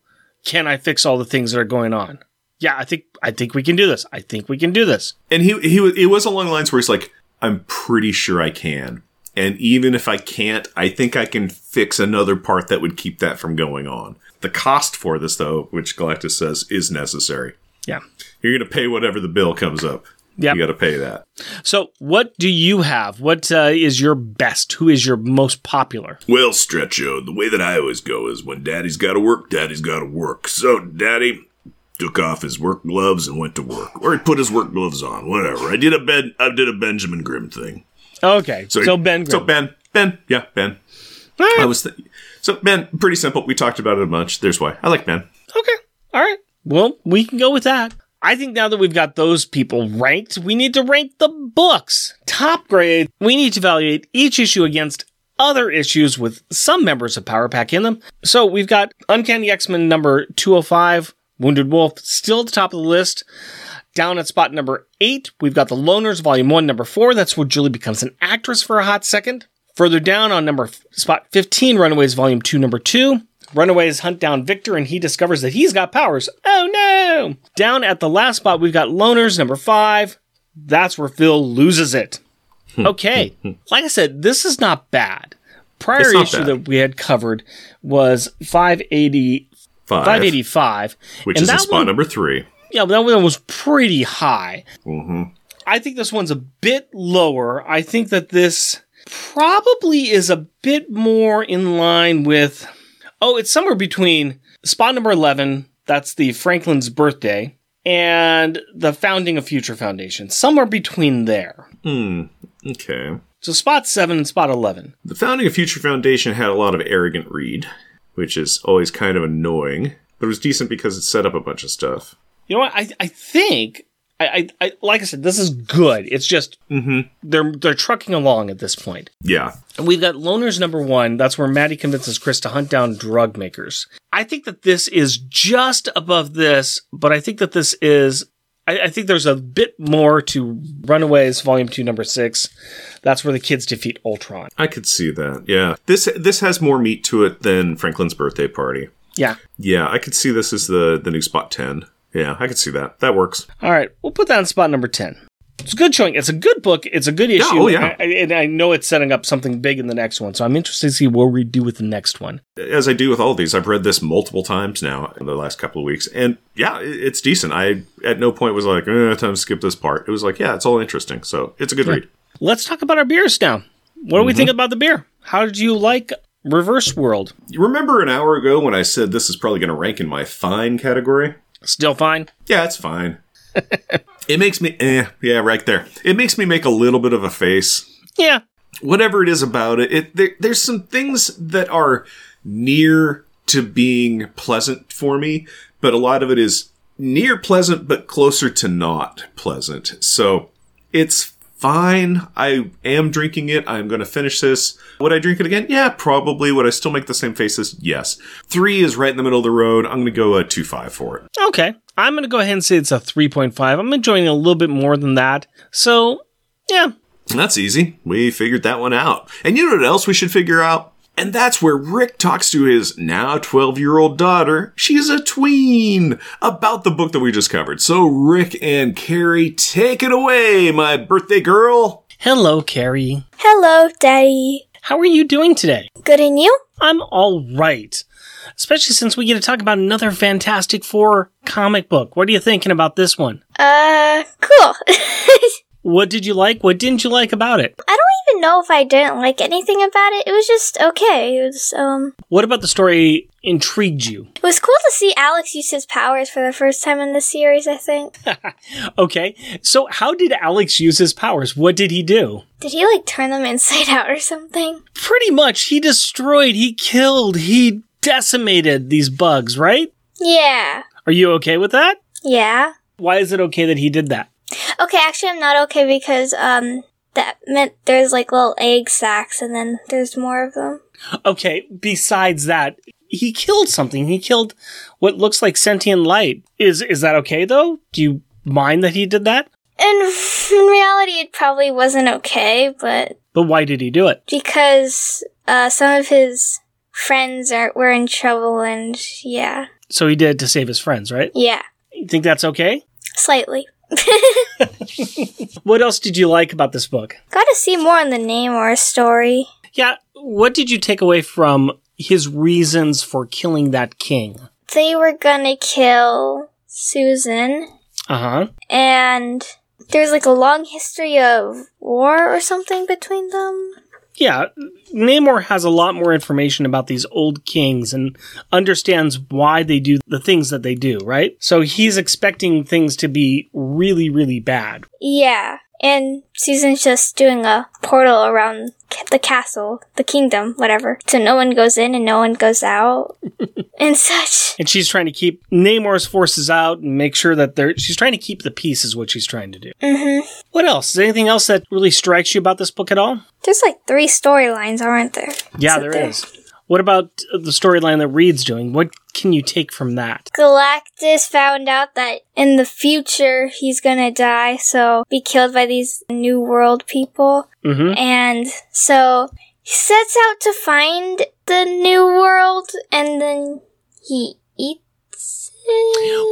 Can I fix all the things that are going on? Yeah, I think I think we can do this. I think we can do this. And he he was it was along the lines where he's like, I'm pretty sure I can. And even if I can't, I think I can fix another part that would keep that from going on. The cost for this, though, which Galactus says is necessary. Yeah. You're going to pay whatever the bill comes up. Yep. You got to pay that. So, what do you have? What uh, is your best? Who is your most popular? Well, Stretcho, the way that I always go is when Daddy's got to work, Daddy's got to work. So, Daddy took off his work gloves and went to work, or he put his work gloves on, whatever. I did a ben, I did a Benjamin Grimm thing. Okay, so, Ben. So Ben, Ben, yeah, Ben. Right. I was th- so Ben. Pretty simple. We talked about it a bunch. There's why I like Ben. Okay. All right. Well, we can go with that. I think now that we've got those people ranked, we need to rank the books. Top grade. We need to evaluate each issue against other issues with some members of Power Pack in them. So we've got Uncanny X-Men number 205, Wounded Wolf, still at the top of the list. Down at spot number 8, we've got The Loners, Volume 1, number 4. That's where Julie becomes an actress for a hot second. Further down on number spot 15, Runaways Volume 2, number 2. Runaways hunt down Victor and he discovers that he's got powers. Oh no! Down at the last spot, we've got Loners, number 5. That's where Phil loses it. Hmm. Okay. Hmm, hmm. like I said, this is not bad. Prior not issue bad. that we had covered was 580, Five, 585. which and is that spot one- number three. yeah, but that one was pretty high. Mm-hmm. I think this one's a bit lower. I think that this probably is a bit more in line with. Oh, it's somewhere between spot number 11, that's the Franklin's birthday, and the founding of Future Foundation. Somewhere between there. Hmm. Okay. So spot 7 and spot 11. The founding of Future Foundation had a lot of arrogant Reed, which is always kind of annoying, but it was decent because it set up a bunch of stuff. You know what? I, I think. I, I, I, like I said, this is good. It's just mm-hmm. they're they're trucking along at this point. Yeah. And we've got Loners number one. That's where Maddie convinces Chris to hunt down drug makers. I think that this is just above this, but I think that this is. I, I think there's a bit more to Runaways Volume Two, Number Six. That's where the kids defeat Ultron. I could see that. Yeah. This this has more meat to it than Franklin's birthday party. Yeah. Yeah, I could see this as the the new spot 10. Yeah, I could see that. That works. All right, we'll put that in spot number ten. It's a good showing. It's a good book. It's a good issue. oh, yeah. I- and I know it's setting up something big in the next one. So I'm interested to see what we do with the next one. As I do with all these, I've read this multiple times now in the last couple of weeks, and yeah, it's decent. I at no point was like, eh, time to skip this part. It was like, yeah, it's all interesting. So it's a good read. Let's talk about our beers now. What do we think about the beer? How did you like Reverse World? You remember an hour ago when I said this is probably going to rank in my fine category? Still fine. Yeah, it's fine. it makes me, eh, yeah, right there. It makes me make a little bit of a face. Yeah. Whatever it is about it, it there, there's some things that are near to being pleasant for me, but a lot of it is near pleasant, but closer to not pleasant. So it's fine. I am drinking it. I'm going to finish this. Would I drink it again? Yeah, probably. Would I still make the same faces? Yes. Three is right in the middle of the road. I'm going to go a two five for it. Okay. I'm going to go ahead and say it's a 3.5. I'm enjoying it a little bit more than that. So, yeah. That's easy. We figured that one out. And you know what else we should figure out? And that's where Rick talks to his now 12 year old daughter. She's a tween about the book that we just covered. So, Rick and Carrie, take it away, my birthday girl. Hello, Carrie. Hello, Daddy. How are you doing today? Good and you? I'm all right. Especially since we get to talk about another Fantastic Four comic book. What are you thinking about this one? Uh, cool. What did you like? What didn't you like about it? I don't even know if I didn't like anything about it. It was just okay. It was um What about the story intrigued you? it was cool to see Alex use his powers for the first time in the series, I think. Okay, so how did Alex use his powers? What did he do? Did he like turn them inside out or something? Pretty much, he destroyed, he killed, he decimated these bugs, right? Yeah. Are you okay with that? Yeah. Why is it okay that he did that? Okay, actually I'm not okay because um that meant there's like little egg sacs and then there's more of them. Okay, besides that, he killed something. He killed what looks like sentient light. Is is that okay though? Do you mind that he did that? And in reality, it probably wasn't okay, but But why did he do it? because uh, some of his friends are were in trouble, and yeah, So he did it to save his friends, right? yeah, You think that's okay? slightly. What else did you like about this book? Got to see more in the Namor story. Yeah, what did you take away from his reasons for killing that king? They were gonna kill Susan, Uh huh. and there's like a long history of war or something between them. Yeah, Namor has a lot more information about these old kings and understands why they do the things that they do, right? So he's expecting things to be really, really bad. Yeah, and Susan's just doing a portal around the castle, the kingdom, whatever. So no one goes in and no one goes out and such. And she's trying to keep Namor's forces out and make sure that they're. She's trying to keep the peace, is what she's trying to do. hmm What else? Is there anything else that really strikes you about this book at all? There's like three storylines, aren't there? Yeah, Isn't there is. What about the storyline that Reed's doing? What can you take from that? Galactus found out that in the future he's gonna die, so be killed by these new world people. Mm-hmm. And so he sets out to find the new world and then he eats.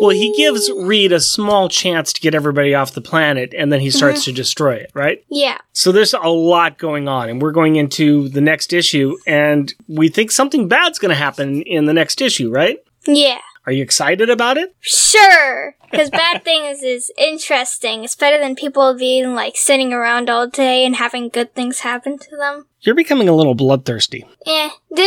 Well, he gives Reed a small chance to get everybody off the planet, and then he starts uh-huh. to destroy it, right? Yeah. So there's a lot going on, and we're going into the next issue, and we think something bad's going to happen in the next issue, right? Yeah. Are you excited about it? Sure. Because bad things is interesting. It's better than people being like sitting around all day and having good things happen to them. You're becoming a little bloodthirsty. Yeah.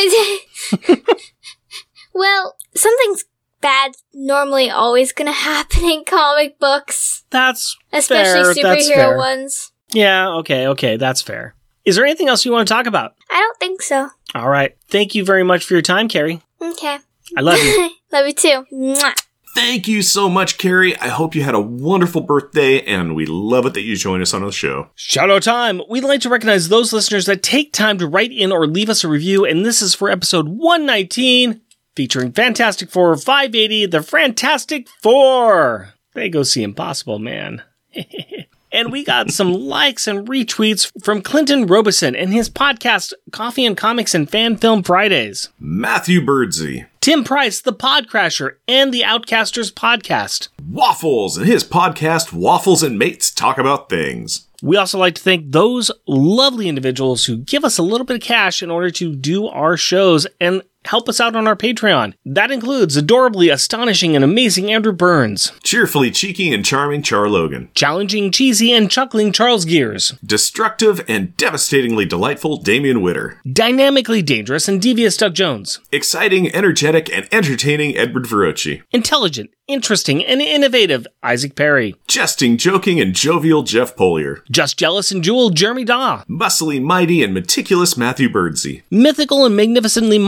well, something's bad normally always gonna happen in comic books. That's Especially fair. That's superhero fair. ones. Yeah, okay, okay, that's fair. Is there anything else you want to talk about? I don't think so. All right. Thank you very much for your time, Carrie. Okay. I love you. Love you too. Mwah. Thank you so much, Carrie. I hope you had a wonderful birthday, and we love it that you joined us on the show. Shout out time. We'd like to recognize those listeners that take time to write in or leave us a review, and this is for episode 119, featuring Fantastic Four 580, the Fantastic Four. They go see Impossible Man. and we got some likes and retweets from Clinton Robeson and his podcast, Coffee and Comics and Fan Film Fridays. Matthew Birdsey, Tim Price, the Podcrasher, and the Outcasters podcast. Waffles, and his podcast, Waffles and Mates Talk About Things. We also like to thank those lovely individuals who give us a little bit of cash in order to do our shows and help us out on our Patreon. That includes adorably astonishing and amazing Andrew Burns, Cheerfully cheeky and charming Char Logan. challenging, cheesy, and chuckling Charles Gears, Destructive and devastatingly delightful Damian Witter. dynamically dangerous and devious Doug Jones, Exciting, energetic, and entertaining Edward Verocci. intelligent, interesting, and innovative Isaac Perry, Jesting, joking, and jovial Jeff Polier. just jealous and jewel Jeremy Daw, Muscly, mighty, and meticulous Matthew Birdsey. mythical and magnificently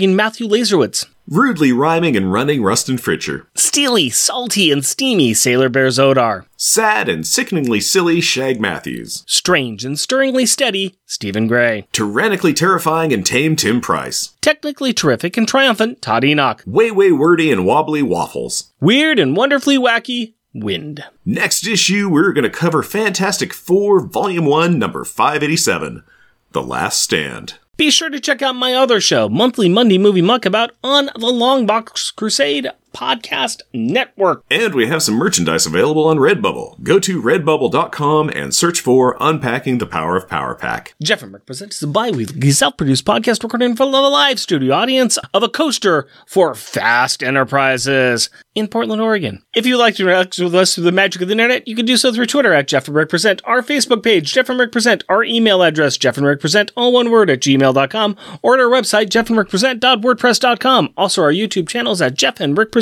monologuing Matthew Laserwitz. Rudely rhyming and running Rustin Fritcher. Steely, salty, and steamy Sailor Bear Zodar. Sad and sickeningly silly Shag Matthews. Strange and stirringly steady Stephen Gray. Tyrannically terrifying and tame Tim Price. Technically terrific and triumphant Todd Enoch. Way, way wordy and wobbly Waffles. Weird and wonderfully wacky Wind. Next issue, we're going to cover Fantastic Four, Volume 1, number 587 The Last Stand. Be sure to check out my other show, Monthly Monday Movie Muckabout, on the Longbox Crusade Podcast Network. And we have some merchandise available on Redbubble. Go to redbubble.com and search for Unpacking the Power of Power Pack. Jeff and Rick presents the bi-weekly self-produced podcast recording for the live studio audience of a coaster for Fast Enterprises in Portland, Oregon. If you'd like to interact with us through the magic of the internet, you can do so through Twitter at Jeff and Rick Present, our Facebook page, Jeff and Rick Present, our email address, Jeff and Rick Present, all one word at gmail.com, or at our website, jeffandrickpresent.wordpress.com. Also, our YouTube channels at Jeff and Rick Present.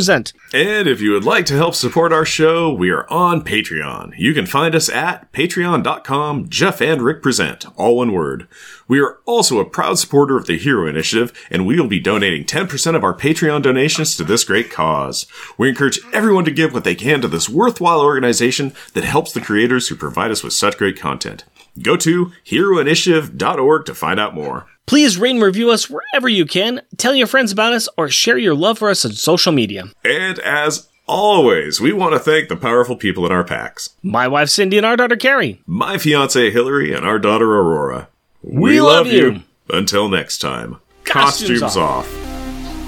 And if you would like to help support our show, we are on Patreon. You can find us at patreon.com, Jeff and Rick Present, all one word. We are also a proud supporter of the Hero Initiative, and we will be donating 10% of our Patreon donations to this great cause. We encourage everyone to give what they can to this worthwhile organization that helps the creators who provide us with such great content. Go to heroinitiative.org to find out more. Please rate and review us wherever you can, tell your friends about us, or share your love for us on social media. And as always, we want to thank the powerful people in our packs. My wife Cindy and our daughter Carrie. My fiance Hillary and our daughter Aurora. We love you. Until next time. Costumes Costumes, off. off.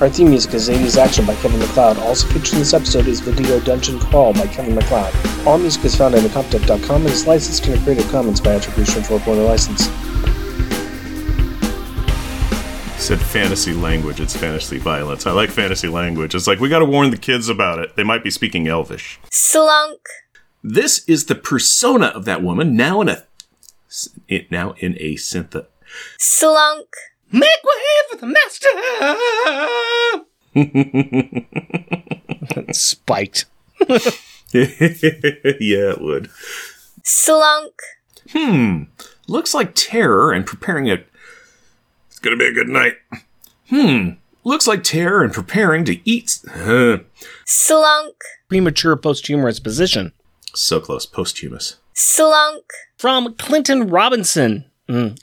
Our theme music is 80s Action by Kevin MacLeod. Also featured in this episode is Video Dungeon Crawl by Kevin MacLeod. All music is found at incompetech.com and is licensed in a Creative Commons by Attribution 4.0 license. said fantasy language. It's fantasy violence. I like fantasy language. It's like we got to warn the kids about it. They might be speaking Elvish. Slunk. This is the persona of that woman now in a it, now in a synth. Slunk. Make way for the master. Spiked. yeah, it would. Slunk. Hmm. Looks like terror and preparing a. It's gonna be a good night. Hmm. Looks like terror and preparing to eat. Uh, Slunk. Premature posthumous position. so close. Posthumous. Slunk. From Clinton Robinson. Mm,